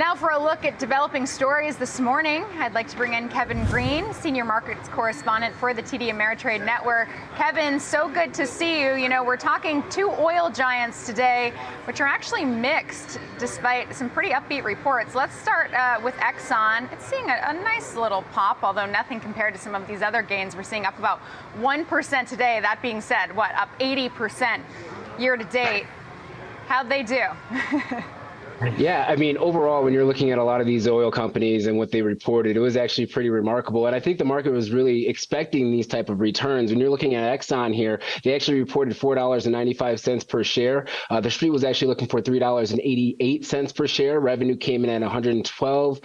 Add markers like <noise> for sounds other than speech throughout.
Now, for a look at developing stories this morning, I'd like to bring in Kevin Green, senior markets correspondent for the TD Ameritrade Network. Kevin, so good to see you. You know, we're talking two oil giants today, which are actually mixed despite some pretty upbeat reports. Let's start uh, with Exxon. It's seeing a, a nice little pop, although nothing compared to some of these other gains. We're seeing up about 1% today. That being said, what, up 80% year to date? How'd they do? <laughs> Yeah, I mean, overall, when you're looking at a lot of these oil companies and what they reported, it was actually pretty remarkable. And I think the market was really expecting these type of returns. When you're looking at Exxon here, they actually reported four dollars and ninety five cents per share. Uh, the street was actually looking for three dollars and eighty eight cents per share. Revenue came in at 112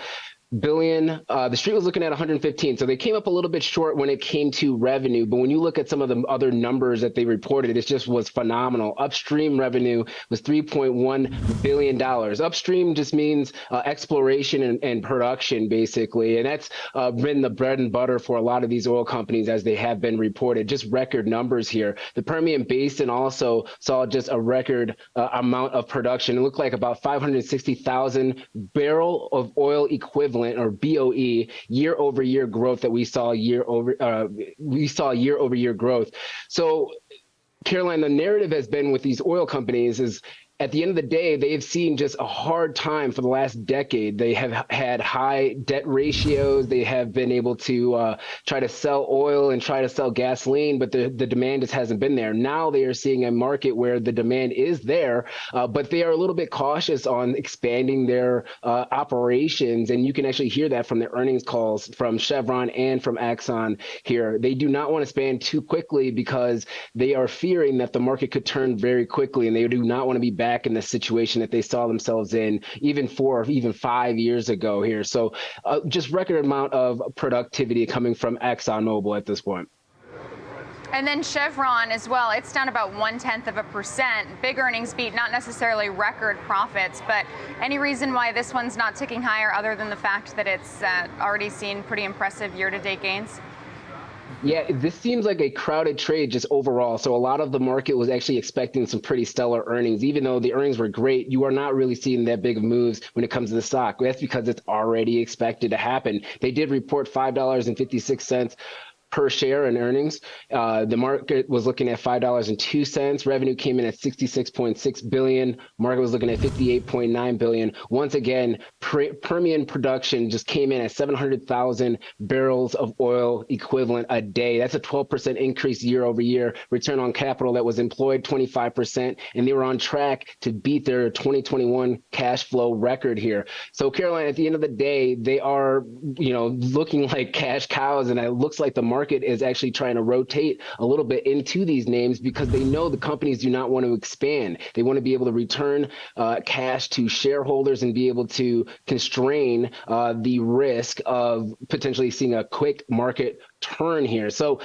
billion. Uh, the street was looking at 115, so they came up a little bit short when it came to revenue. But when you look at some of the other numbers that they reported, it just was phenomenal. Upstream revenue was 3.1 billion dollars. Upstream just means uh, exploration and, and, production, basically, and that's uh, been the bread and butter for a lot of these oil companies as they have been reported. Just record numbers here. The Permian Basin also saw just a record uh, amount of production. It looked like about 560,000 barrel of oil equivalent equivalent or BOE year over year growth that we saw year over uh, we saw year over year growth. So Caroline, the narrative has been with these oil companies is at the end of the day, they've seen just a hard time for the last decade. They have had high debt ratios. They have been able to uh, try to sell oil and try to sell gasoline, but the, the demand just hasn't been there. Now they are seeing a market where the demand is there, uh, but they are a little bit cautious on expanding their uh, operations. And you can actually hear that from the earnings calls from Chevron and from Exxon here. They do not want to expand too quickly because they are fearing that the market could turn very quickly and they do not want to be back in the situation that they saw themselves in even four or even five years ago here. So uh, just record amount of productivity coming from ExxonMobil at this point. And then Chevron as well. It's down about one tenth of a percent. Big earnings beat, not necessarily record profits, but any reason why this one's not ticking higher other than the fact that it's uh, already seen pretty impressive year to date gains? Yeah, this seems like a crowded trade just overall. So a lot of the market was actually expecting some pretty stellar earnings. Even though the earnings were great, you are not really seeing that big of moves when it comes to the stock. That's because it's already expected to happen. They did report $5.56 per share in earnings. Uh, the market was looking at five dollars and two cents. Revenue came in at sixty-six point six billion. Market was looking at fifty-eight point nine billion. Once again, Permian production just came in at seven hundred thousand barrels of oil equivalent a day. That's a twelve percent increase year over year. Return on capital that was employed twenty-five percent, and they were on track to beat their 2021 cash flow record here. So, Caroline, at the end of the day, they are you know looking like cash cows, and it looks like the market market is actually trying to rotate a little bit into these names because they know the companies do not want to expand. They want to be able to return uh, cash to shareholders and be able to constrain uh, the risk of potentially seeing a quick market turn here. So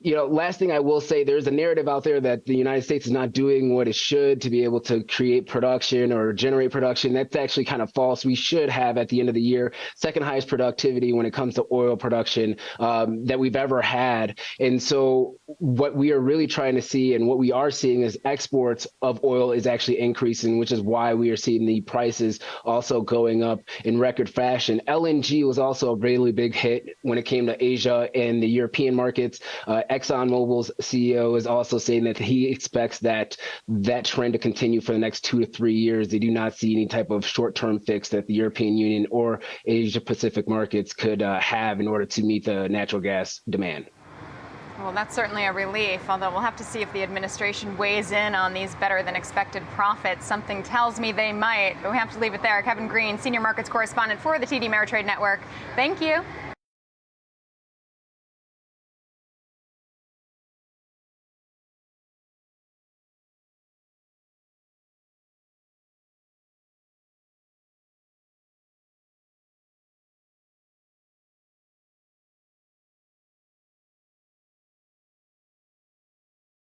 you know, last thing I will say, there's a narrative out there that the United States is not doing what it should to be able to create production or generate production. That's actually kind of false. We should have at the end of the year second highest productivity when it comes to oil production um, that we've ever had. And so, what we are really trying to see and what we are seeing is exports of oil is actually increasing, which is why we are seeing the prices also going up in record fashion. LNG was also a really big hit when it came to Asia and the European markets. Uh, ExxonMobil's CEO is also saying that he expects that that trend to continue for the next two to three years. They do not see any type of short-term fix that the European Union or Asia Pacific markets could uh, have in order to meet the natural gas demand. Well, that's certainly a relief, although we'll have to see if the administration weighs in on these better than expected profits. Something tells me they might, but we have to leave it there. Kevin Green, Senior Markets Correspondent for the TD Ameritrade Network. Thank you.